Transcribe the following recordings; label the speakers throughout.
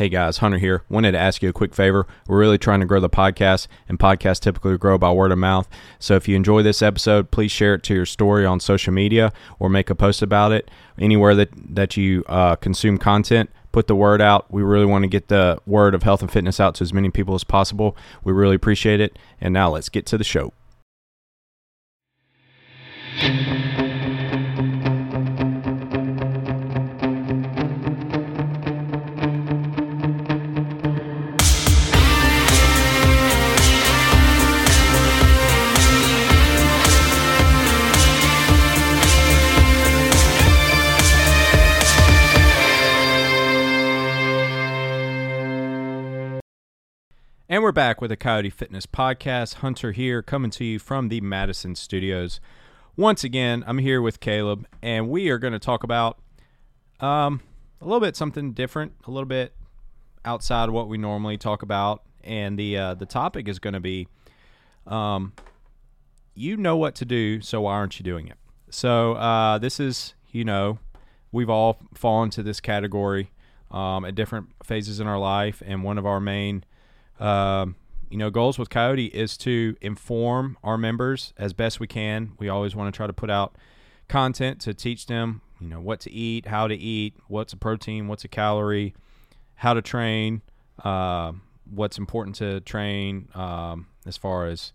Speaker 1: Hey guys, Hunter here. Wanted to ask you a quick favor. We're really trying to grow the podcast, and podcasts typically grow by word of mouth. So if you enjoy this episode, please share it to your story on social media or make a post about it anywhere that that you uh, consume content. Put the word out. We really want to get the word of health and fitness out to as many people as possible. We really appreciate it. And now let's get to the show. And we're back with the Coyote Fitness Podcast. Hunter here, coming to you from the Madison Studios. Once again, I'm here with Caleb, and we are going to talk about um, a little bit something different, a little bit outside of what we normally talk about. And the uh, the topic is going to be, um, you know what to do, so why aren't you doing it? So uh, this is, you know, we've all fallen to this category um, at different phases in our life, and one of our main um, you know, goals with Coyote is to inform our members as best we can. We always want to try to put out content to teach them, you know, what to eat, how to eat, what's a protein, what's a calorie, how to train, uh, what's important to train um, as far as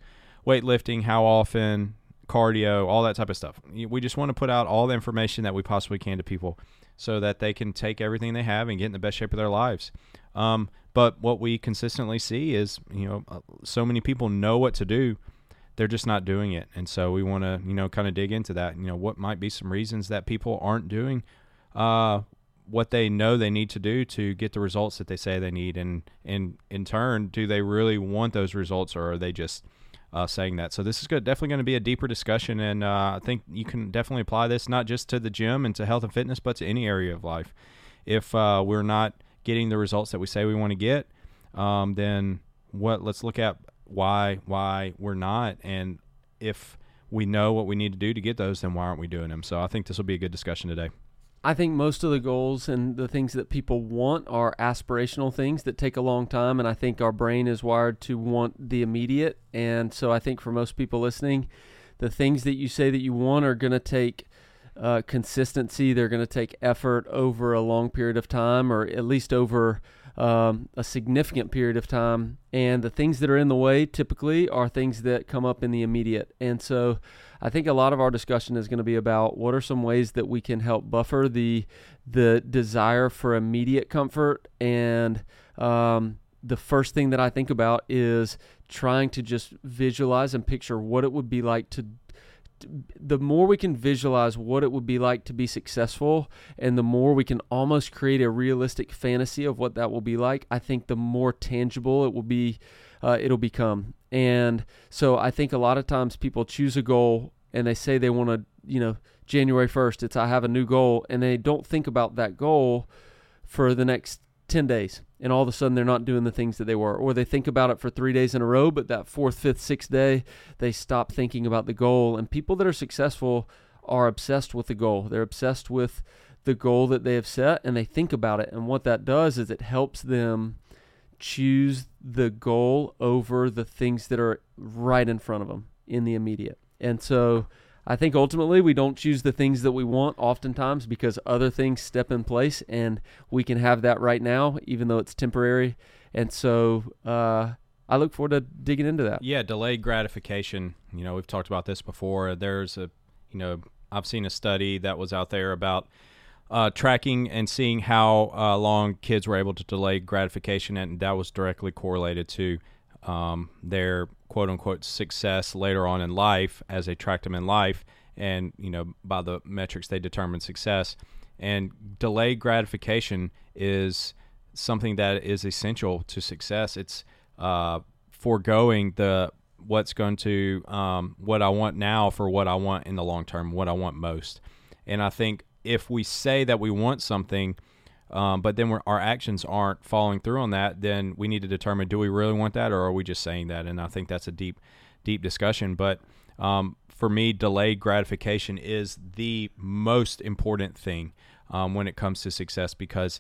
Speaker 1: weightlifting, how often, cardio, all that type of stuff. We just want to put out all the information that we possibly can to people so that they can take everything they have and get in the best shape of their lives. Um, but what we consistently see is, you know, uh, so many people know what to do, they're just not doing it. And so we want to, you know, kind of dig into that. You know, what might be some reasons that people aren't doing uh, what they know they need to do to get the results that they say they need, and and in turn, do they really want those results, or are they just uh, saying that? So this is good, definitely going to be a deeper discussion, and uh, I think you can definitely apply this not just to the gym and to health and fitness, but to any area of life. If uh, we're not getting the results that we say we want to get, um, then what? Let's look at why why we're not, and if we know what we need to do to get those, then why aren't we doing them? So I think this will be a good discussion today.
Speaker 2: I think most of the goals and the things that people want are aspirational things that take a long time. And I think our brain is wired to want the immediate. And so I think for most people listening, the things that you say that you want are going to take uh, consistency. They're going to take effort over a long period of time, or at least over um, a significant period of time. And the things that are in the way typically are things that come up in the immediate. And so I think a lot of our discussion is going to be about what are some ways that we can help buffer the the desire for immediate comfort and um, the first thing that I think about is trying to just visualize and picture what it would be like to the more we can visualize what it would be like to be successful and the more we can almost create a realistic fantasy of what that will be like i think the more tangible it will be uh, it'll become. And so i think a lot of times people choose a goal and they say they want to you know january 1st it's i have a new goal and they don't think about that goal for the next 10 days and all of a sudden they're not doing the things that they were. Or they think about it for three days in a row but that fourth fifth sixth day they stop thinking about the goal. And people that are successful are obsessed with the goal. They're obsessed with the goal that they have set and they think about it. And what that does is it helps them choose the goal over the things that are right in front of them in the immediate. And so I think ultimately we don't choose the things that we want oftentimes because other things step in place and we can have that right now, even though it's temporary. And so uh, I look forward to digging into that.
Speaker 1: Yeah, delayed gratification. You know, we've talked about this before. There's a, you know, I've seen a study that was out there about uh, tracking and seeing how uh, long kids were able to delay gratification, and that was directly correlated to um, their quote unquote success later on in life as they tracked them in life and you know by the metrics they determine success. And delayed gratification is something that is essential to success. It's uh, foregoing the what's going to um, what i want now for what i want in the long term what i want most. And i think if we say that we want something um, but then our actions aren't following through on that, then we need to determine do we really want that or are we just saying that? And I think that's a deep, deep discussion. But um, for me, delayed gratification is the most important thing um, when it comes to success because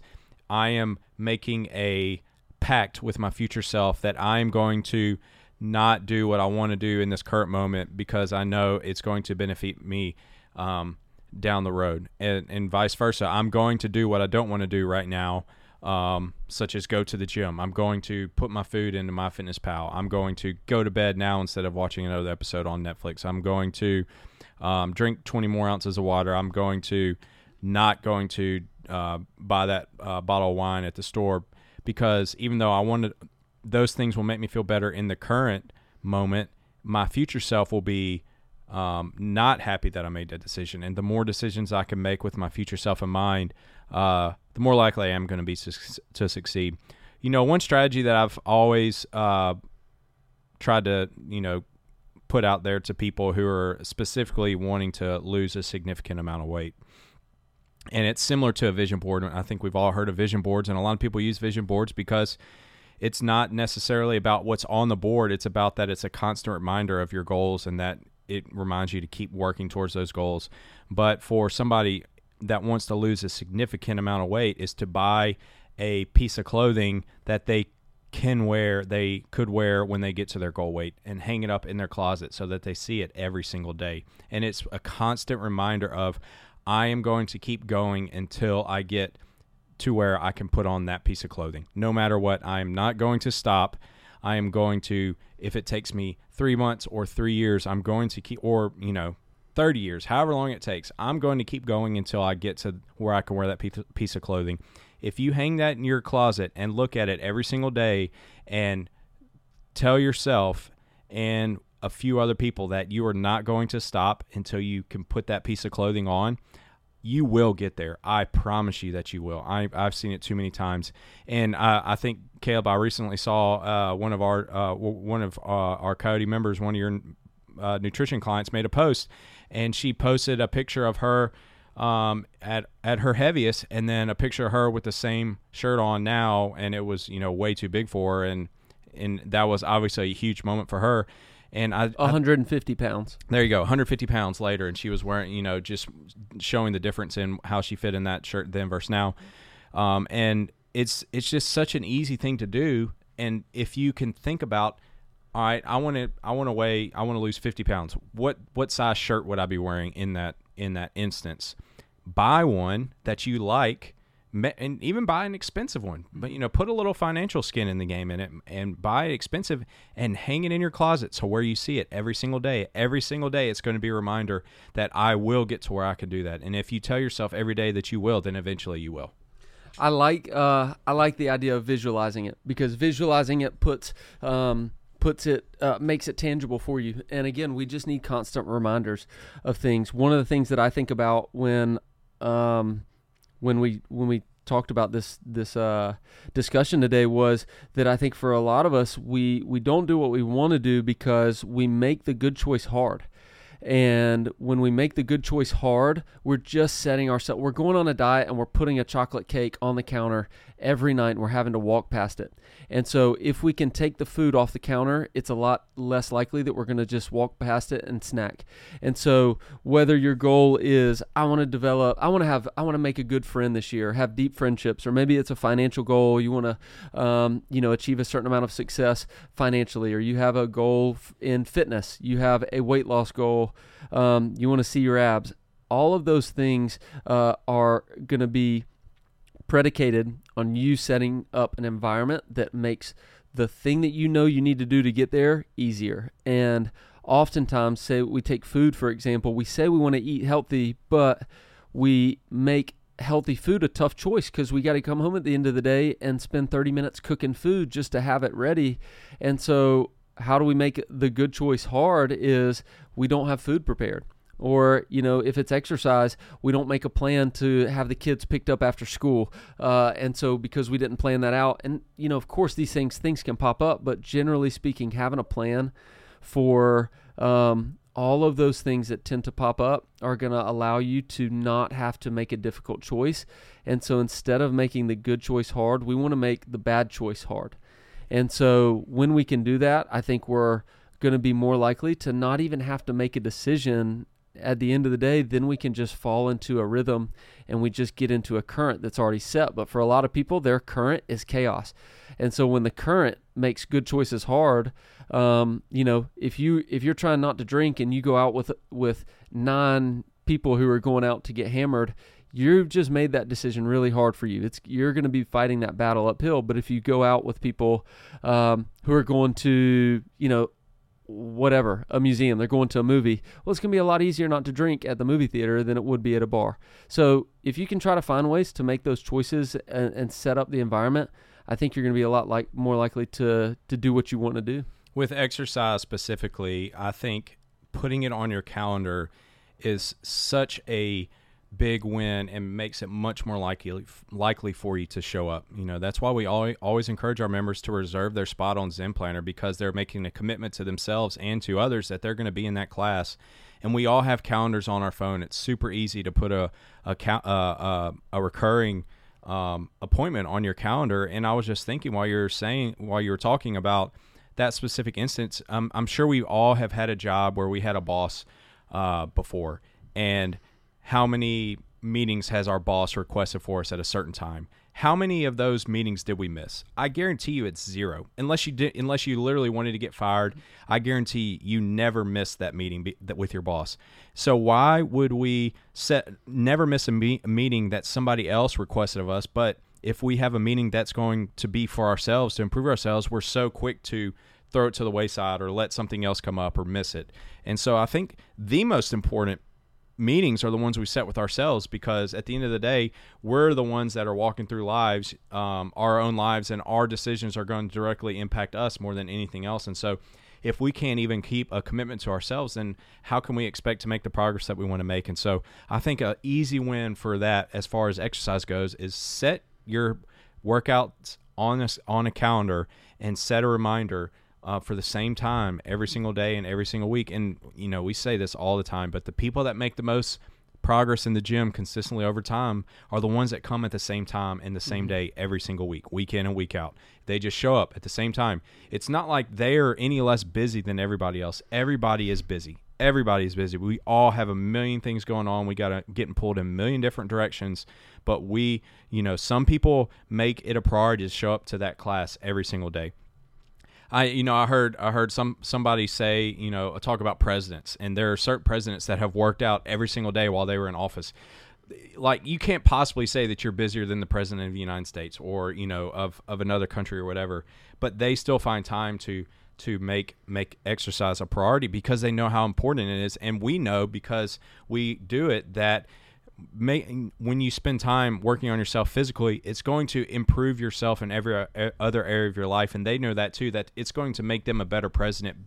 Speaker 1: I am making a pact with my future self that I am going to not do what I want to do in this current moment because I know it's going to benefit me um, down the road, and, and vice versa. I'm going to do what I don't want to do right now, um, such as go to the gym. I'm going to put my food into MyFitnessPal. I'm going to go to bed now instead of watching another episode on Netflix. I'm going to um, drink 20 more ounces of water. I'm going to not going to uh, buy that uh, bottle of wine at the store because even though I wanted those things will make me feel better in the current moment, my future self will be um, not happy that I made that decision. And the more decisions I can make with my future self in mind, uh, the more likely I am going to be su- to succeed. You know, one strategy that I've always uh, tried to, you know, put out there to people who are specifically wanting to lose a significant amount of weight. And it's similar to a vision board. I think we've all heard of vision boards, and a lot of people use vision boards because it's not necessarily about what's on the board. It's about that it's a constant reminder of your goals and that it reminds you to keep working towards those goals. But for somebody that wants to lose a significant amount of weight is to buy a piece of clothing that they can wear, they could wear when they get to their goal weight and hang it up in their closet so that they see it every single day. And it's a constant reminder of I am going to keep going until I get to where I can put on that piece of clothing. No matter what, I am not going to stop. I am going to, if it takes me three months or three years, I'm going to keep, or, you know, 30 years, however long it takes, I'm going to keep going until I get to where I can wear that piece of clothing. If you hang that in your closet and look at it every single day and tell yourself and a few other people that you are not going to stop until you can put that piece of clothing on, you will get there. I promise you that you will. I, have seen it too many times, and I, I think Caleb. I recently saw uh, one of our uh, one of uh, our Coyote members, one of your uh, nutrition clients, made a post, and she posted a picture of her um, at at her heaviest, and then a picture of her with the same shirt on now, and it was you know way too big for her, and and that was obviously a huge moment for her and I
Speaker 2: 150 I, pounds.
Speaker 1: There you go, 150 pounds later, and she was wearing, you know, just showing the difference in how she fit in that shirt then versus now. Um, and it's it's just such an easy thing to do, and if you can think about, all right, I want to I want to weigh I want to lose 50 pounds. What what size shirt would I be wearing in that in that instance? Buy one that you like and even buy an expensive one. But you know, put a little financial skin in the game in it, and buy expensive and hang it in your closet so where you see it every single day. Every single day, it's going to be a reminder that I will get to where I can do that. And if you tell yourself every day that you will, then eventually you will.
Speaker 2: I like uh, I like the idea of visualizing it because visualizing it puts um, puts it uh, makes it tangible for you. And again, we just need constant reminders of things. One of the things that I think about when um, when we when we talked about this this uh, discussion today was that I think for a lot of us we we don't do what we want to do because we make the good choice hard. And when we make the good choice hard, we're just setting ourselves, we're going on a diet and we're putting a chocolate cake on the counter every night and we're having to walk past it. And so if we can take the food off the counter, it's a lot less likely that we're going to just walk past it and snack. And so whether your goal is I want to develop, I want to have, I want to make a good friend this year, have deep friendships, or maybe it's a financial goal, you want to, um, you know, achieve a certain amount of success financially, or you have a goal in fitness, you have a weight loss goal, um, you want to see your abs. All of those things uh, are going to be predicated on you setting up an environment that makes the thing that you know you need to do to get there easier. And oftentimes, say we take food for example, we say we want to eat healthy, but we make healthy food a tough choice because we got to come home at the end of the day and spend 30 minutes cooking food just to have it ready. And so, how do we make the good choice hard? Is we don't have food prepared. Or you know if it's exercise we don't make a plan to have the kids picked up after school. Uh, and so because we didn't plan that out and you know of course these things things can pop up but generally speaking having a plan for um, all of those things that tend to pop up are going to allow you to not have to make a difficult choice. And so instead of making the good choice hard we want to make the bad choice hard and so when we can do that i think we're going to be more likely to not even have to make a decision at the end of the day, then we can just fall into a rhythm and we just get into a current that's already set. But for a lot of people, their current is chaos. And so when the current makes good choices hard, um, you know, if you if you're trying not to drink and you go out with with nine people who are going out to get hammered, you've just made that decision really hard for you. It's you're going to be fighting that battle uphill. But if you go out with people um, who are going to, you know, whatever, a museum, they're going to a movie. Well, it's going to be a lot easier not to drink at the movie theater than it would be at a bar. So if you can try to find ways to make those choices and, and set up the environment, I think you're going to be a lot like more likely to to do what you want to do.
Speaker 1: With exercise specifically, I think putting it on your calendar is such a big win and makes it much more likely likely for you to show up. You know, that's why we always, encourage our members to reserve their spot on Zen Planner because they're making a commitment to themselves and to others that they're going to be in that class. And we all have calendars on our phone. It's super easy to put a a uh, a recurring um, appointment on your calendar. And I was just thinking while you're saying while you were talking about that specific instance, um, I'm sure we all have had a job where we had a boss uh, before and how many meetings has our boss requested for us at a certain time? How many of those meetings did we miss? I guarantee you it's zero. Unless you did unless you literally wanted to get fired i guarantee you never missed that meeting be, that with your boss. So why would we set never miss a, me- a meeting that somebody else requested of us? But if we have a meeting that's going to be for ourselves to improve ourselves we're so quick to throw it to the wayside or let something else come up or miss it. And so i think the most important meetings are the ones we set with ourselves because at the end of the day, we're the ones that are walking through lives, um, our own lives, and our decisions are going to directly impact us more than anything else. And so, if we can't even keep a commitment to ourselves, then how can we expect to make the progress that we want to make? And so, I think an easy win for that, as far as exercise goes, is set your workouts on a, on a calendar and set a reminder uh, for the same time every single day and every single week. And, you know, we say this all the time, but the people that make the most progress in the gym consistently over time are the ones that come at the same time and the same mm-hmm. day every single week, week in and week out. They just show up at the same time. It's not like they're any less busy than everybody else. Everybody is busy. Everybody is busy. We all have a million things going on. We got to getting pulled in a million different directions. But we, you know, some people make it a priority to show up to that class every single day. I you know I heard I heard some somebody say you know talk about presidents and there are certain presidents that have worked out every single day while they were in office. Like you can't possibly say that you're busier than the president of the United States or you know of of another country or whatever, but they still find time to to make make exercise a priority because they know how important it is and we know because we do it that when you spend time working on yourself physically, it's going to improve yourself in every uh, other area of your life, and they know that too. That it's going to make them a better president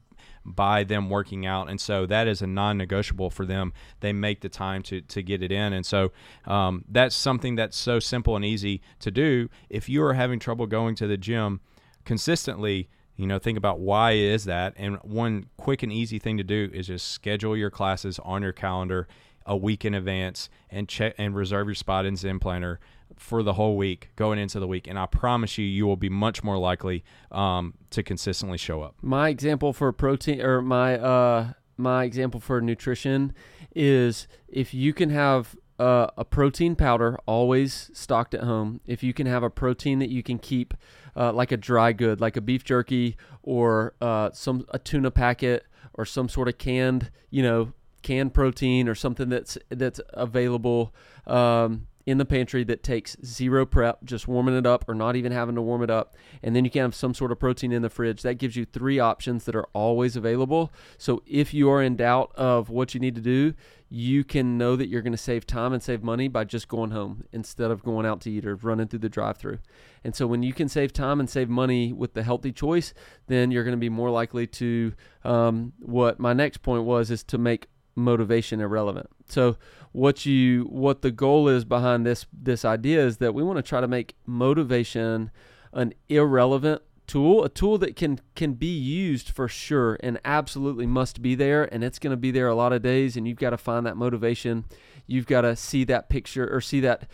Speaker 1: by them working out, and so that is a non-negotiable for them. They make the time to to get it in, and so um, that's something that's so simple and easy to do. If you are having trouble going to the gym consistently, you know think about why is that and one quick and easy thing to do is just schedule your classes on your calendar a week in advance and check and reserve your spot in Zen Planner for the whole week going into the week and i promise you you will be much more likely um, to consistently show up.
Speaker 2: My example for protein or my uh, my example for nutrition is if you can have uh, a protein powder always stocked at home if you can have a protein that you can keep uh, like a dry good like a beef jerky or uh, some a tuna packet or some sort of canned you know canned protein or something that's that's available um, in the pantry that takes zero prep, just warming it up or not even having to warm it up. And then you can have some sort of protein in the fridge. That gives you three options that are always available. So if you are in doubt of what you need to do, you can know that you're going to save time and save money by just going home instead of going out to eat or running through the drive through. And so when you can save time and save money with the healthy choice, then you're going to be more likely to, um, what my next point was, is to make motivation irrelevant. So what you what the goal is behind this this idea is that we want to try to make motivation an irrelevant tool, a tool that can can be used for sure and absolutely must be there and it's going to be there a lot of days and you've got to find that motivation. You've got to see that picture or see that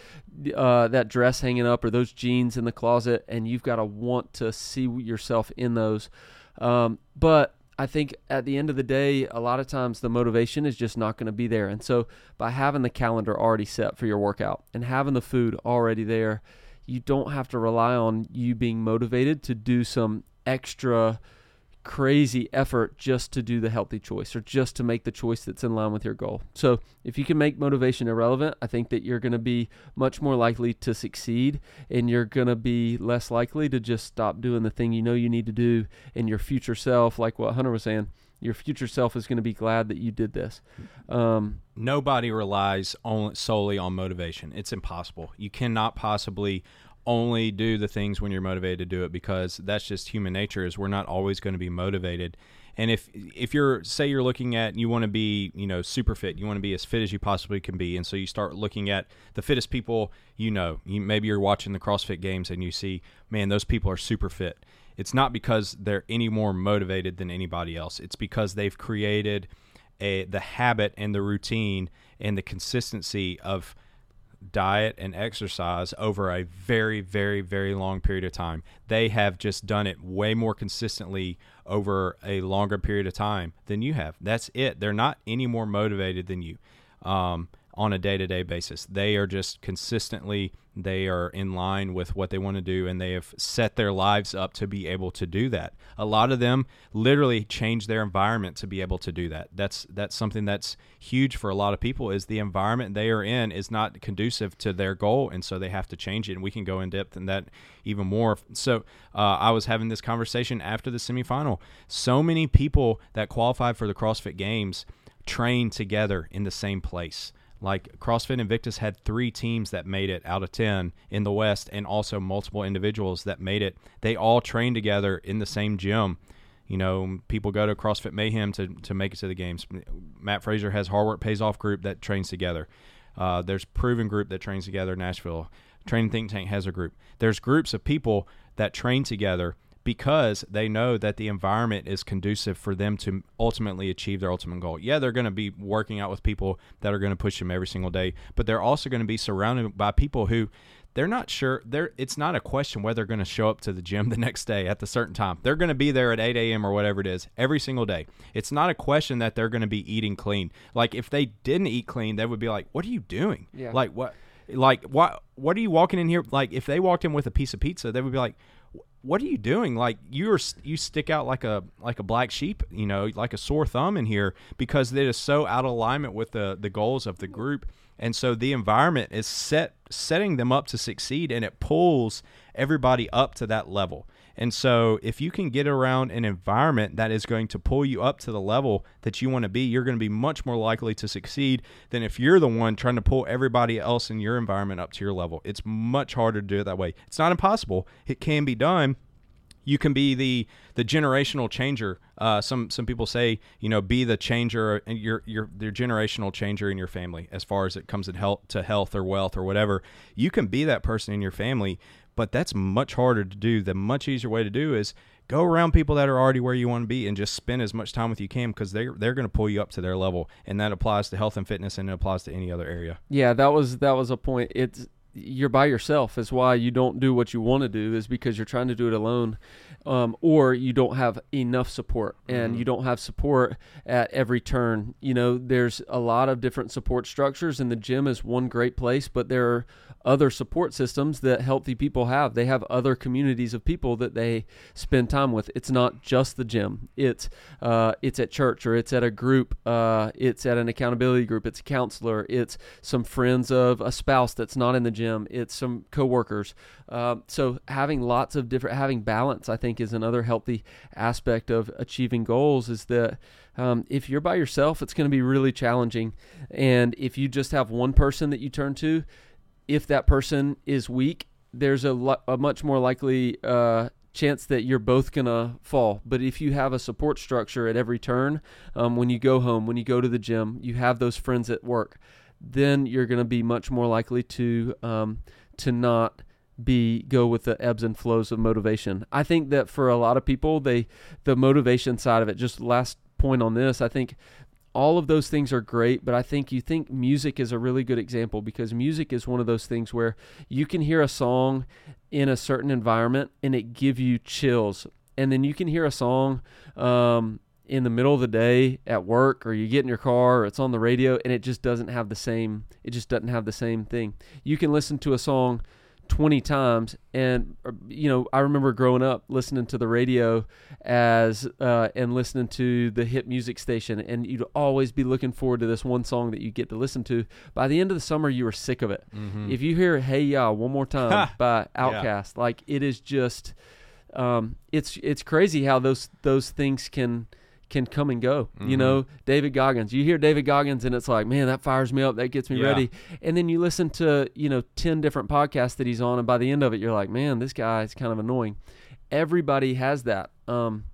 Speaker 2: uh, that dress hanging up or those jeans in the closet and you've got to want to see yourself in those. Um, but I think at the end of the day, a lot of times the motivation is just not going to be there. And so by having the calendar already set for your workout and having the food already there, you don't have to rely on you being motivated to do some extra crazy effort just to do the healthy choice or just to make the choice that's in line with your goal. So, if you can make motivation irrelevant, I think that you're going to be much more likely to succeed and you're going to be less likely to just stop doing the thing you know you need to do in your future self, like what Hunter was saying. Your future self is going to be glad that you did this. Um,
Speaker 1: Nobody relies only, solely on motivation. It's impossible. You cannot possibly only do the things when you're motivated to do it because that's just human nature is we're not always going to be motivated. And if if you're say you're looking at you want to be you know super fit you want to be as fit as you possibly can be and so you start looking at the fittest people you know. You, maybe you're watching the crossfit games and you see man those people are super fit. It's not because they're any more motivated than anybody else. It's because they've created a the habit and the routine and the consistency of diet and exercise over a very, very, very long period of time. They have just done it way more consistently over a longer period of time than you have. That's it. They're not any more motivated than you. Um, on a day to day basis. They are just consistently, they are in line with what they want to do, and they have set their lives up to be able to do that. A lot of them literally change their environment to be able to do that. That's that's something that's huge for a lot of people. Is the environment they are in is not conducive to their goal, and so they have to change it. And we can go in depth in that even more. So uh, I was having this conversation after the semifinal. So many people that qualified for the CrossFit Games train together in the same place. Like CrossFit Invictus had three teams that made it out of 10 in the West and also multiple individuals that made it. They all train together in the same gym. You know, people go to CrossFit Mayhem to, to make it to the games. Mat Fraser has Hard Work Pays Off group that trains together. Uh, there's Proven group that trains together Nashville. Training Think Tank has a group. There's groups of people that train together because they know that the environment is conducive for them to ultimately achieve their ultimate goal. Yeah, they're going to be working out with people that are going to push them every single day, but they're also going to be surrounded by people who they're not sure they're it's not a question whether they're going to show up to the gym the next day at the certain time they're going to be there at 8 a.m or whatever it is every single day it's not a question that they're going to be eating clean like if they didn't eat clean they would be like what are you doing
Speaker 2: Yeah.
Speaker 1: like what like what what are you walking in here like if they walked in with a piece of pizza they would be like what are you doing? Like you're you stick out like a like a black sheep you know like a sore thumb in here because it is so out of alignment with the the goals of the group. And so the environment is set setting them up to succeed and it pulls everybody up to that level and so if you can get around an environment that is going to pull you up to the level that you want to be, you're going to be much more likely to succeed than if you're the one trying to pull everybody else in your environment up to your level. It's much harder to do it that way. It's not impossible. It can be done. You can be the the generational changer. Uh, some some people say you know be the changer and your your your generational changer in your family as far as it comes in health to health or wealth or whatever. You can be that person in your family, but that's much harder to do. The much easier way to do is go around people that are already where you want to be and just spend as much time with you can because they're they're going to pull you up to their level, and that applies to health and fitness and it applies to any other area.
Speaker 2: Yeah, that was that was a point. It's you're by yourself is why you don't do what you want to do is because you're trying to do it alone um, or you don't have enough support and
Speaker 1: Mhm.
Speaker 2: you don't have support at every turn you know there's a lot of different support structures and the gym is one great place but there are other support systems that healthy people have. They have other communities of people that they spend time with. It's not just the gym. It's uh, it's at church or it's at a group uh, it's at an accountability group. It's a counselor. It's some friends of a spouse that's not in the gym. It's some coworkers. Um, so having lots of different having balance i think is another healthy aspect of achieving goals is that um, if you're by yourself it's going to be really challenging. And if you just have one person that you turn to if that person is weak there's a, lo- a much more likely uh, chance that you're both gonna fall. But if you have a support structure at every turn, um, when you go home, when you go to the gym, you have those friends at work, then you're gonna be much more likely to um, to not be go with the ebbs and flows of motivation. I think that for a lot of people, they the motivation side of it. Just last point on this, I think all of those things are great, but I think you think music is a really good example because music is one of those things where you can hear a song in a certain environment and it give you chills, and then you can hear a song um, in the middle of the day at work or you get in your car or it's on the radio and it just doesn't have the same it just doesn't have the same thing. You can listen to a song 20 times and uh, you know i remember growing up listening to the radio as uh, and listening to the hit music station and you'd always be looking forward to this one song that you get to listen to. By the end of the summer you were sick of it.
Speaker 1: Mm-hmm.
Speaker 2: if you hear hey ya one more time by OutKast like it is just um, it's it's crazy how those those things can can come and go. You
Speaker 1: Mhm.
Speaker 2: know, David Goggins. You hear David Goggins, and it's like, man, that fires me up. That gets me
Speaker 1: Yeah.
Speaker 2: ready. And then you listen to you know ten different podcasts that he's on, and by the end of it, you're like, man, this guy is kind of annoying. Everybody has that, um,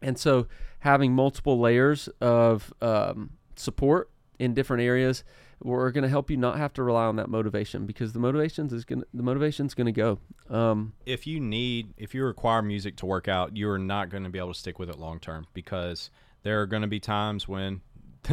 Speaker 2: and so having multiple layers of um, support in different areas we're going to help you not have to rely on that motivation because the motivations is going the motivation's going to go. Um,
Speaker 1: if you need if you require music to work out you're not going to be able to stick with it long term because there are going to be times when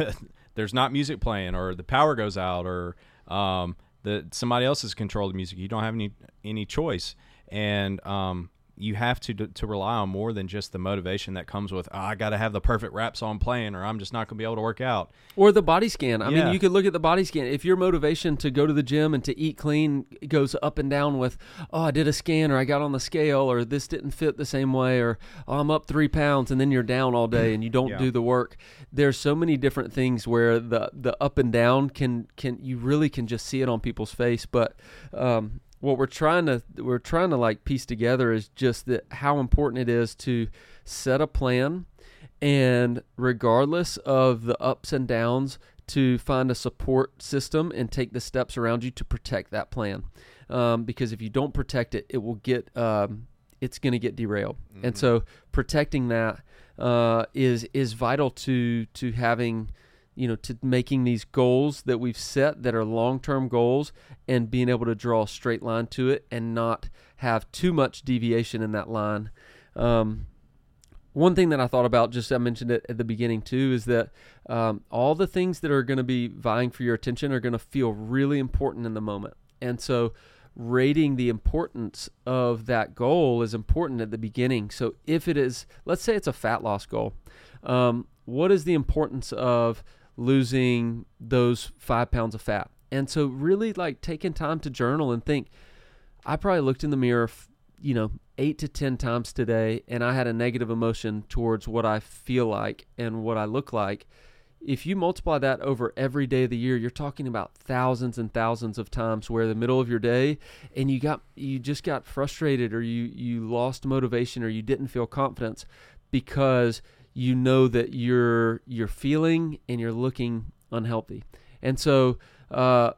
Speaker 1: there's not music playing or the power goes out or um, the somebody else has controlled the music. You don't have any any choice. And um, you have to to rely on more than just the motivation that comes with oh, I got to have the perfect rap on playing or I'm just not going to be able to work out
Speaker 2: or the body scan i
Speaker 1: Yeah.
Speaker 2: mean you could look at the body scan if your motivation to go to the gym and to eat clean goes up and down with oh i did a scan or i got on the scale or this didn't fit the same way or oh, i'm up three pounds and then you're down all day and you don't
Speaker 1: Yeah.
Speaker 2: do the work there's so many different things where the the up and down can can you really can just see it on people's face but um what we're trying to we're trying to like piece together is just that how important it is to set a plan and regardless of the ups and downs to find a support system and take the steps around you to protect that plan. Um, because if you don't protect it it will get um, it's going to get derailed. And so protecting that uh, is is vital to to having you know to making these goals that we've set that are long-term goals and being able to draw a straight line to it and not have too much deviation in that line um, one thing that I thought about, just I mentioned it at the beginning too, is that um, all the things that are going to be vying for your attention are going to feel really important in the moment. And so, rating the importance of that goal is important at the beginning. So, if it is, let's say it's a fat loss goal, um, what is the importance of losing those five pounds of fat? And so, really like taking time to journal and think, I probably looked in the mirror, you know, eight to 10 times today, and I had a negative emotion towards what I feel like and what I look like. If you multiply that over every day of the year, you're talking about thousands and thousands of times where the middle of your day and you got you just got frustrated or you you lost motivation or you didn't feel confidence because you know that you're you're feeling and you're looking unhealthy. And so uh,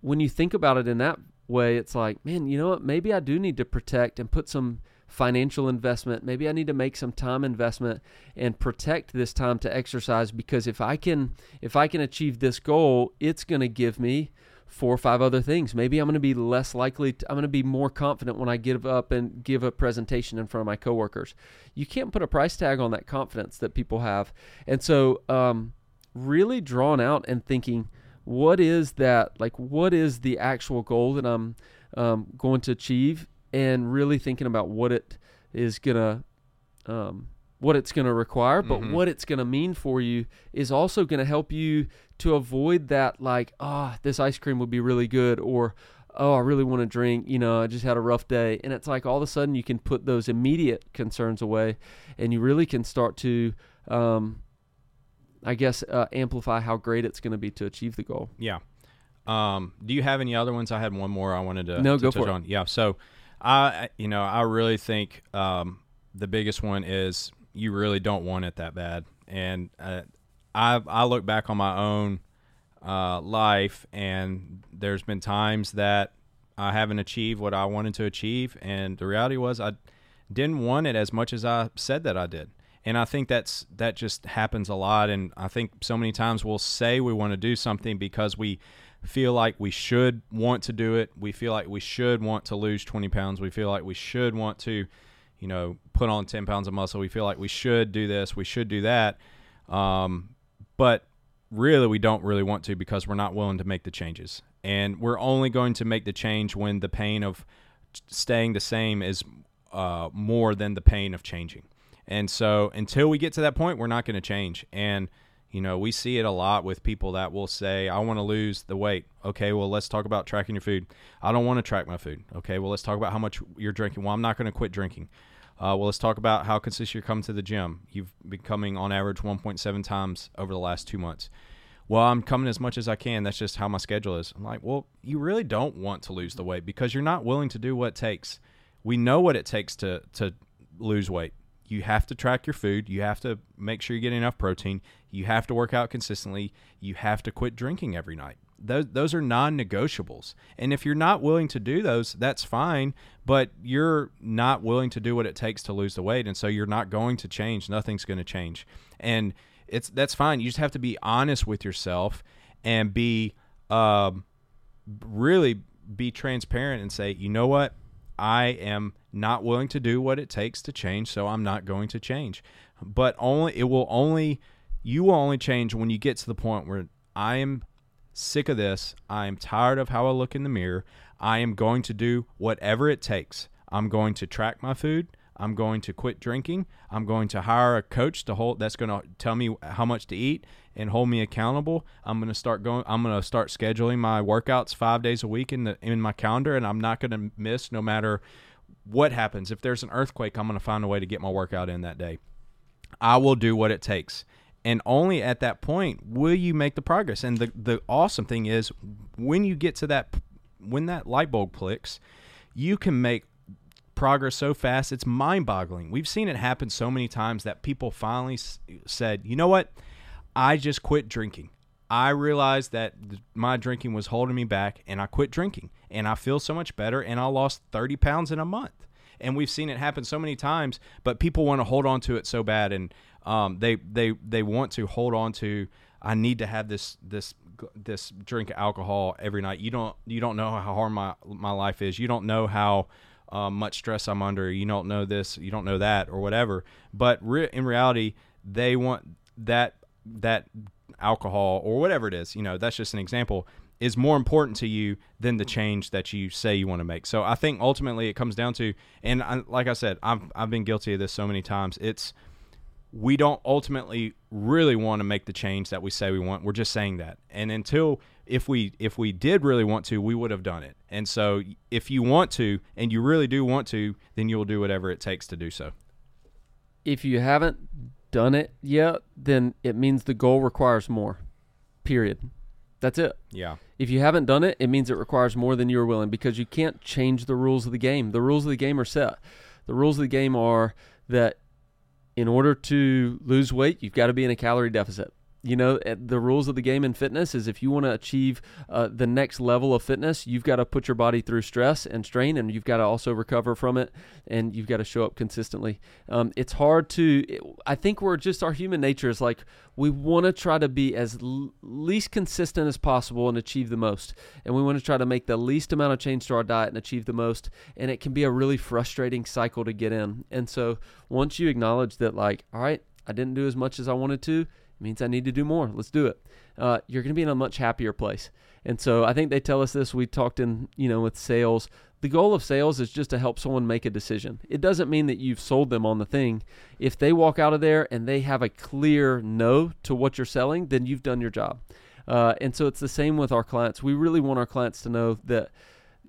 Speaker 2: when you think about it in that way, it's like, man, you know what? Maybe I do need to protect and put some financial investment. Maybe I need to make some time investment and protect this time to exercise because if I can if I can achieve this goal, it's going to give me four or five other things. Maybe I'm going to be less likely to, I'm going to be more confident when I give up and give a presentation in front of my coworkers. You can't put a price tag on that confidence that people have. And so um really drawn out and thinking what is that like what is the actual goal that i'm um, going to achieve and really thinking about what it is gonna um, what it's gonna require but
Speaker 1: Mhm.
Speaker 2: what it's gonna mean for you is also gonna help you to avoid that like ah this ice cream would be really good or oh i really want to drink you know i just had a rough day and it's like all of a sudden you can put those immediate concerns away and you really can start to um, I guess uh, amplify how great it's going to be to achieve the goal.
Speaker 1: Yeah. Um, do you have any other ones? I had one more I wanted to,
Speaker 2: No,
Speaker 1: to
Speaker 2: go
Speaker 1: touch
Speaker 2: for it.
Speaker 1: on. Yeah. So, I you know I really think um, the biggest one is you really don't want it that bad, and uh, I I look back on my own uh, life, and there's been times that I haven't achieved what I wanted to achieve, and the reality was I didn't want it as much as I said that I did. And I think that's that just happens a lot and I think so many times we'll say we want to do something because we feel like we should want to do it. We feel like we should want to lose 20 pounds. We feel like we should want to, you know, put on 10 pounds of muscle. We feel like we should do this. We should do that. Um, but really, we don't really want to because we're not willing to make the changes. And we're only going to make the change when the pain of staying the same is uh, more than the pain of changing. And so until we get to that point, we're not going to change. And you know, we see it a lot with people that will say, I want to lose the weight. Okay, well, let's talk about tracking your food. I don't want to track my food. Okay, well, let's talk about how much you're drinking. Well, I'm not going to quit drinking. Uh, well, let's talk about how consistent you're coming to the gym. You've been coming on average 1.7 times over the last two months. Well, I'm coming as much as I can. That's just how my schedule is. I'm like, well, you really don't want to lose the weight because you're not willing to do what it takes. We know what it takes to to lose weight you have to track your food. You have to make sure you get enough protein. You have to work out consistently. You have to quit drinking every night. Those, those are non negotiables. And if you're not willing to do those, that's fine, but you're not willing to do what it takes to lose the weight. And so you're not going to change. Nothing's going to change. And it's that's fine. You just have to be honest with yourself and be um, really be transparent and say, you know what? I am not willing to do what it takes to change, so I'm not going to change. But only it will only you will only change when you get to the point where I am sick of this. I am tired of how I look in the mirror. I am going to do whatever it takes. I'm going to track my food. I'm going to quit drinking. I'm going to hire a coach to hold that's going to tell me how much to eat and hold me accountable. I'm going to start going I'm going to start scheduling my workouts 5 days a week in the in my calendar and I'm not going to miss no matter what happens. If there's an earthquake, I'm going to find a way to get my workout in that day. I will do what it takes. And only at that point will you make the progress. And the the awesome thing is when you get to that when that light bulb clicks, you can make progress so fast it's mind-boggling. We've seen it happen so many times that people finally s- said, "You know what? I just quit drinking. I realized that th- my drinking was holding me back and I quit drinking and I feel so much better and I lost 30 pounds in a month." And we've seen it happen so many times, but people want to hold on to it so bad and um, they they they want to hold on to I need to have this this this drink alcohol every night. You don't you don't know how hard my my life is. You don't know how um, much stress I'm under. You don't know this, you don't know that, or whatever. But re- in reality, they want that that alcohol or whatever it is. You know, that's just an example. Is more important to you than the change that you say you want to make. So I think ultimately it comes down to, and I, like I said, I've I've been guilty of this so many times. It's we don't ultimately really want to make the change that we say we want. We're just saying that. And until if we if we did really want to, we would have done it. And so if you want to and you really do want to, then you'll do whatever it takes to do so.
Speaker 2: If you haven't done it yet, then it means the goal requires more. Period. That's it.
Speaker 1: Yeah.
Speaker 2: If you haven't done it, it means it requires more than you're willing because you can't change the rules of the game. The rules of the game are set. The rules of the game are that in order to lose weight, you've got to be in a calorie deficit you know eh, the rules of the game in fitness is if you want to achieve uh, the next level of fitness you've got to put your body through stress and strain and you've got to also recover from it and you've got to show up consistently. Um, it's hard to i think we're just our human nature is like we want to try to be as l- least consistent as possible and achieve the most. And we want to try to make the least amount of change to our diet and achieve the most and it can be a really frustrating cycle to get in. And so once you acknowledge that like all right i didn't do as much as i wanted to means I need to do more. Let's do it. Uh, you're going to be in a much happier place. And so I think they tell us this. We talked in, you know, with sales. The goal of sales is just to help someone make a decision. It doesn't mean that you've sold them on the thing. If they walk out of there and they have a clear no to what you're selling, then you've done your job. Uh, and so it's the same with our clients. We really want our clients to know that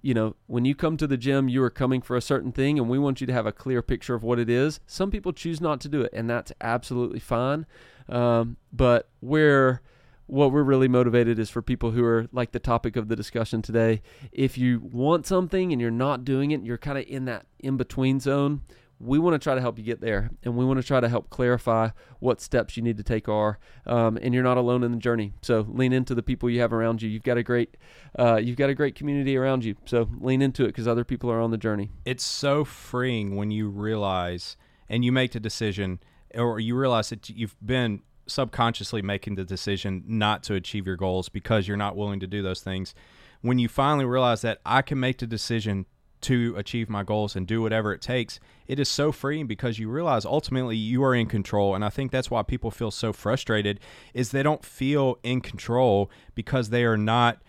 Speaker 2: you know, when you come to the gym, you are coming for a certain thing, and we want you to have a clear picture of what it is. Some people choose not to do it, and that's absolutely fine. Um, but we're what we're really motivated is for people who are like the topic of the discussion today. If you want something and you're not doing it, you're kind of in that in between zone. We want to try to help you get there, and we want to try to help clarify what steps you need to take are. Um, and you're not alone in the journey. So lean into the people you have around you. You've got a great, uh, you've got a great community around you. So lean into it because other people are on the journey.
Speaker 1: It's so freeing when you realize and you make the decision or you realize that you've been subconsciously making the decision not to achieve your goals because you're not willing to do those things. When you finally realize that I can make the decision to achieve my goals and do whatever it takes, it is so freeing because you realize ultimately you are in control. And I think that's why people feel so frustrated is they don't feel in control because they are not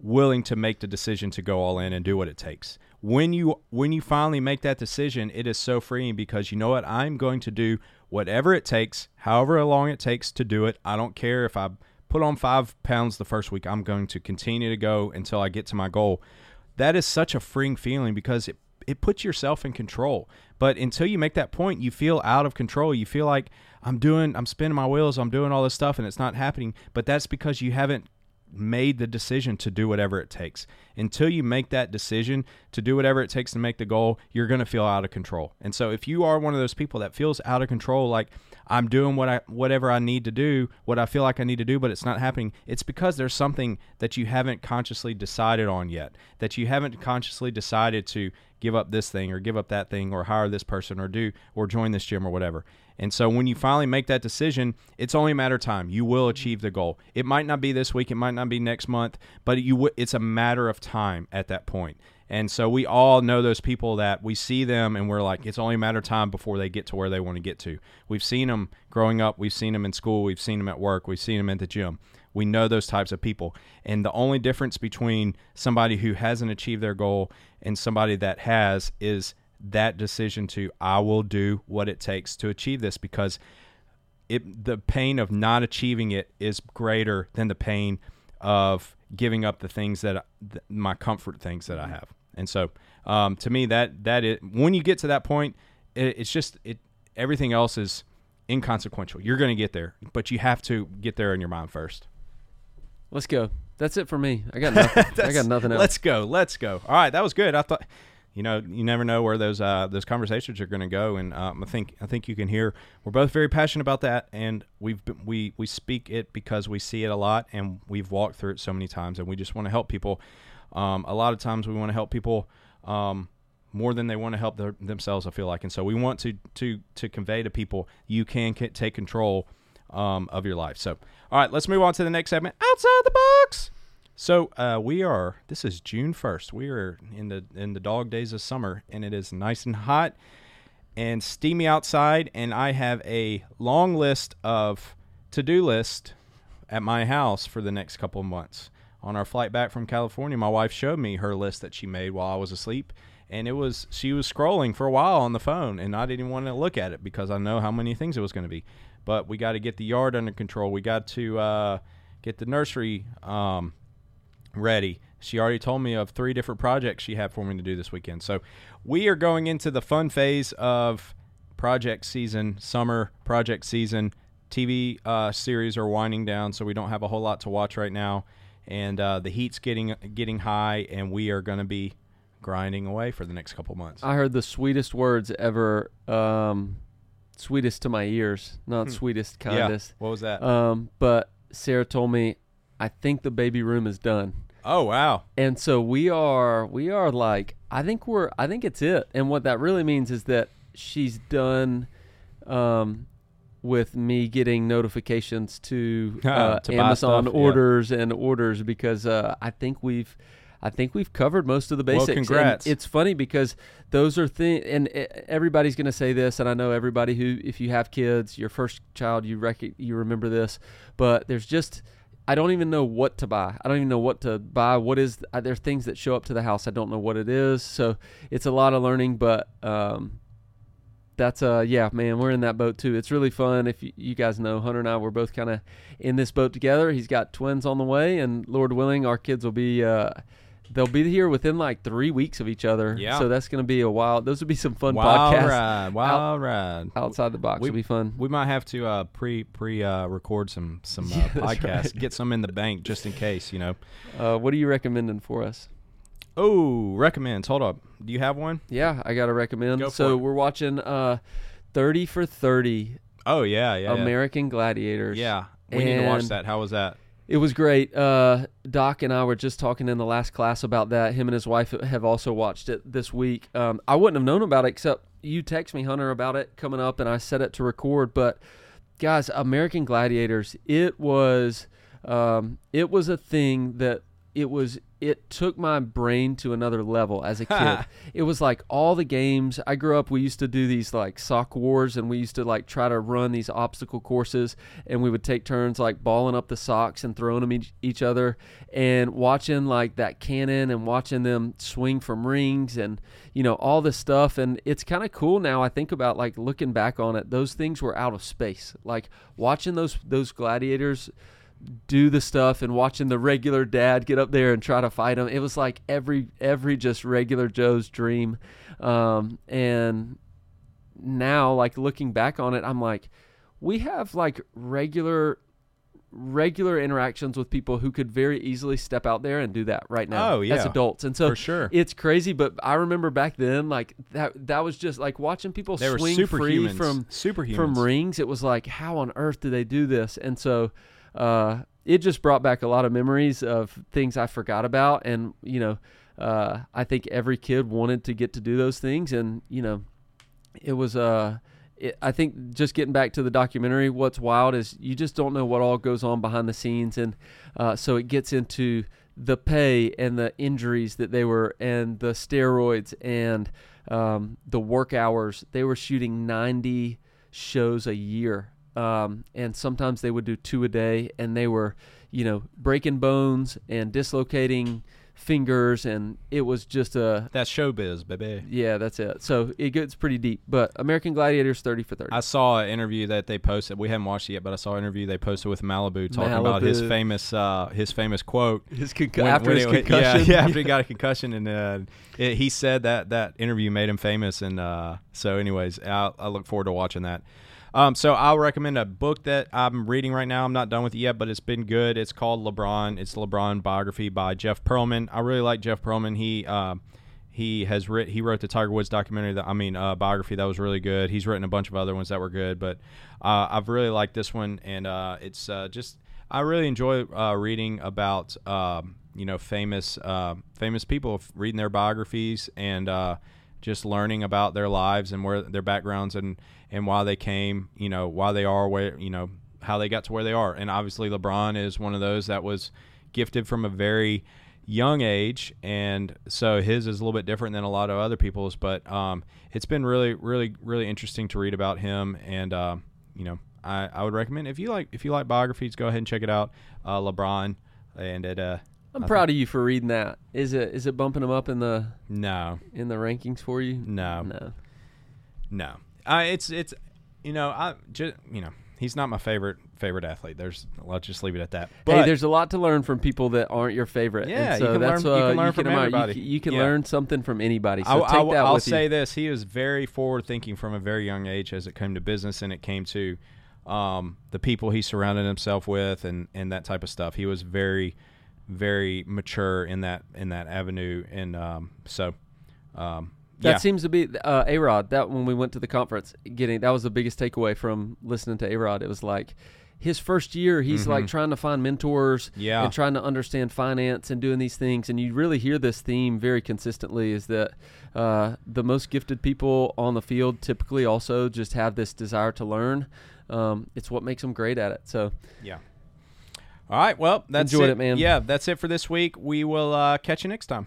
Speaker 1: willing to make the decision to go all in and do what it takes. when you when you finally make that decision, it is so freeing because you know what? I'm going to do whatever it takes, however long it takes to do it. I don't care if I put on five pounds the first week. I'm going to continue to go until I get to my goal. That is such a freeing feeling because it it puts yourself in control. But until you make that point, you feel out of control. You feel like I'm doing, I'm spinning my wheels, I'm doing all this stuff, and it's not happening. But that's because you haven't made the decision to do whatever it takes. Until you make that decision to do whatever it takes to make the goal, you're going to feel out of control. And so if you are one of those people that feels out of control like I'm doing what I whatever I need to do, what I feel like I need to do but it's not happening, it's because there's something that you haven't consciously decided on yet. That you haven't consciously decided to give up this thing or give up that thing or hire this person or do or join this gym or whatever. And so when you finally make that decision, it's only a matter of time. You will achieve the goal. It might not be this week, it might not be next month, but you w- it's a matter of time at that point. And so we all know those people that we see them and we're like, it's only a matter of time before they get to where they want to get to. We've seen them growing up, we've seen them in school, we've seen them at work, we've seen them at the gym. We know those types of people. And the only difference between somebody who hasn't achieved their goal and somebody that has is that decision to I will do what it takes to achieve this because it the pain of not achieving it is greater than the pain of giving up the things that my comfort things that I have. And so um, to me that that is when you get to that point it, it's just it everything else is inconsequential. You're going to get there, but you have to get there in your mind first.
Speaker 2: Let's go. That's it for me. I got nothing. I got nothing else.
Speaker 1: Let's go. Let's go. All right, that was good. I thought, you know, you never know where those uh, those conversations are going to go, and um, I think I think you can hear we're both very passionate about that, and we've been, we we speak it because we see it a lot, and we've walked through it so many times, and we just want to help people. Um, a lot of times we want to help people. Um, more than they want to help their, themselves, I feel like, and so we want to to to convey to people you can take control um, of your life. So, all right, let's move on to the next segment. Outside the box. So uh, we are. This is June first. We are in the in the dog days of summer, and it is nice and hot and steamy outside. And I have a long list of to do list at my house for the next couple of months. On our flight back from California, my wife showed me her list that she made while I was asleep, and it was she was scrolling for a while on the phone, and I didn't want to look at it because I know how many things it was going to be but we got to get the yard under control. We got to uh, get the nursery um, ready. She already told me of three different projects she had for me to do this weekend. So we are going into the fun phase of project season, summer project season. TV uh, series are winding down, so we don't have a whole lot to watch right now, and uh, the heat's getting getting high, and we are going to be grinding away for the next couple months.
Speaker 2: I heard the sweetest words ever um, sweetest to my ears, not hmm. sweetest, kindest.
Speaker 1: Yeah. What was that?
Speaker 2: Um, but Sarah told me, I think the baby room is done.
Speaker 1: Oh wow!
Speaker 2: And so we are, we are like, I think we're, I think it's it. And what that really means is that she's done, um, with me getting notifications to, uh, to Amazon orders yeah. and orders because uh, I think we've I think we've covered most of the basics.
Speaker 1: Well, congrats.
Speaker 2: And it's funny because those are things, and everybody's going to say this, and I know everybody who, if you have kids, your first child, you rec- you remember this, but there's just, I don't even know what to buy. I don't even know what to buy. What is, there? Are things that show up to the house. I don't know what it is. So it's a lot of learning, but, um, that's uh yeah man we're in that boat too it's really fun if you, you guys know hunter and i we're both kind of in this boat together he's got twins on the way and lord willing our kids will be uh They'll be here within like three weeks of each other. Yeah. So that's going to be a wild. Those would be some fun
Speaker 1: wild
Speaker 2: podcasts.
Speaker 1: Ride, wild Out, ride.
Speaker 2: Outside the box
Speaker 1: we,
Speaker 2: would be fun.
Speaker 1: We might have to uh, pre pre uh, record some some uh, yeah, podcasts. Right. Get some in the bank just in case. You know.
Speaker 2: Uh, what are you recommending for us?
Speaker 1: Oh, recommends. Hold up. Do you have one?
Speaker 2: Yeah, I got to recommend. Go so we're watching uh, Thirty for Thirty.
Speaker 1: Oh yeah, yeah.
Speaker 2: American
Speaker 1: yeah.
Speaker 2: Gladiators.
Speaker 1: Yeah, we and need to watch that. How was that?
Speaker 2: It was great. Uh, Doc and I were just talking in the last class about that. Him and his wife have also watched it this week. Um, I wouldn't have known about it except you text me, Hunter, about it coming up, and I set it to record. But guys, American Gladiators, it was um, it was a thing that it was it took my brain to another level as a kid. it was like all the games I grew up. We used to do these like sock wars, and we used to like try to run these obstacle courses, and we would take turns like balling up the socks and throwing them each, each other, and watching like that cannon and watching them swing from rings, and you know all this stuff. And it's kind of cool now. I think about like looking back on it. Those things were out of space. Like watching those those gladiators do the stuff and watching the regular dad get up there and try to fight him. It was like every every just regular Joe's dream. Um, and now, like looking back on it, I'm like, we have like regular regular interactions with people who could very easily step out there and do that right now
Speaker 1: Oh, yeah.
Speaker 2: as adults and so
Speaker 1: For sure.
Speaker 2: it's crazy but i remember back then like that that was just like watching people
Speaker 1: They
Speaker 2: swing free
Speaker 1: superhumans.
Speaker 2: from
Speaker 1: superhumans.
Speaker 2: from rings. It was like, how on earth do they do this? And so uh, it just brought back a lot of memories of things I forgot about. And, you know, uh, I think every kid wanted to get to do those things. And, you know, it was, uh, it, I think just getting back to the documentary, what's wild is you just don't know what all goes on behind the scenes. And uh, so it gets into the pay and the injuries that they were, and the steroids and um, the work hours. They were shooting 90 shows a year. Um, and sometimes they would do two a day, and they were, you know, breaking bones and dislocating fingers, and it was just a
Speaker 1: That's showbiz, baby.
Speaker 2: yeah, that's it. So it gets pretty deep. But American Gladiators, thirty for thirty.
Speaker 1: I saw an interview that they posted. We haven't watched it yet, but I saw an interview they posted with Malibu talking about his famous uh, his famous quote.
Speaker 2: his concu-
Speaker 1: when-
Speaker 2: after
Speaker 1: when
Speaker 2: his
Speaker 1: he-
Speaker 2: concussion,
Speaker 1: Yeah, yeah, after he got a concussion, and uh, it, he said that that interview made him famous. And uh, so, anyways, I, I look forward to watching that. Um, so I'll recommend a book that I'm reading right now. I'm not done with it yet, but it's been good. It's called LeBron. It's LeBron biography by Jeff Pearlman. I really like Jeff Pearlman. He uh, he has writ- he wrote the Tiger Woods documentary that I mean uh, biography that was really good. He's written a bunch of other ones that were good, but uh, I've really liked this one, and uh, it's uh, just I really enjoy uh, reading about um, you know famous uh, famous people, reading their biographies and just learning about their lives and where their backgrounds and and why they came, you know, why they are where you know how they got to where they are. And obviously, LeBron is one of those that was gifted from a very young age, and so his is a little bit different than a lot of other people's. But um, it's been really, really, really interesting to read about him, and uh, you know, I, I would recommend if you like if you like biographies, go ahead and check it out, uh, LeBron, and it. Uh,
Speaker 2: I'm
Speaker 1: I
Speaker 2: proud of you for reading that. Is it is it bumping him up in the
Speaker 1: no,
Speaker 2: in the rankings for you?
Speaker 1: no,
Speaker 2: No.
Speaker 1: no. Uh, it's it's you know I just you know he's not my favorite favorite athlete. There's let's just leave it at that. But
Speaker 2: hey, there's a lot to learn from people that aren't your favorite. and
Speaker 1: Yeah, you can
Speaker 2: that's
Speaker 1: learn- you
Speaker 2: uh,
Speaker 1: can learn from
Speaker 2: admire-
Speaker 1: everybody.
Speaker 2: You can, you can
Speaker 1: Yeah.
Speaker 2: learn something from anybody. So
Speaker 1: I,
Speaker 2: take
Speaker 1: I,
Speaker 2: that
Speaker 1: I'll
Speaker 2: with
Speaker 1: say
Speaker 2: you.
Speaker 1: this: he was very forward thinking from a very young age as it came to business and it came to um, the people he surrounded himself with and, and that type of stuff. He was very, very mature in that in that avenue, and um, so um,
Speaker 2: That
Speaker 1: yeah,
Speaker 2: seems to be uh, A Rod. That when we went to the conference, getting that was the biggest takeaway from listening to A Rod. It was like his first year, he's like trying to find mentors
Speaker 1: Mm-hmm. Yeah.
Speaker 2: and trying to understand finance and doing these things. And you really hear this theme very consistently: is that uh, the most gifted people on the field typically also just have this desire to learn. Um, it's what makes them great at it. So
Speaker 1: yeah. All right, well, that's
Speaker 2: Enjoyed
Speaker 1: it.
Speaker 2: it, man.
Speaker 1: Yeah, that's it for this week. We will uh, catch you next time.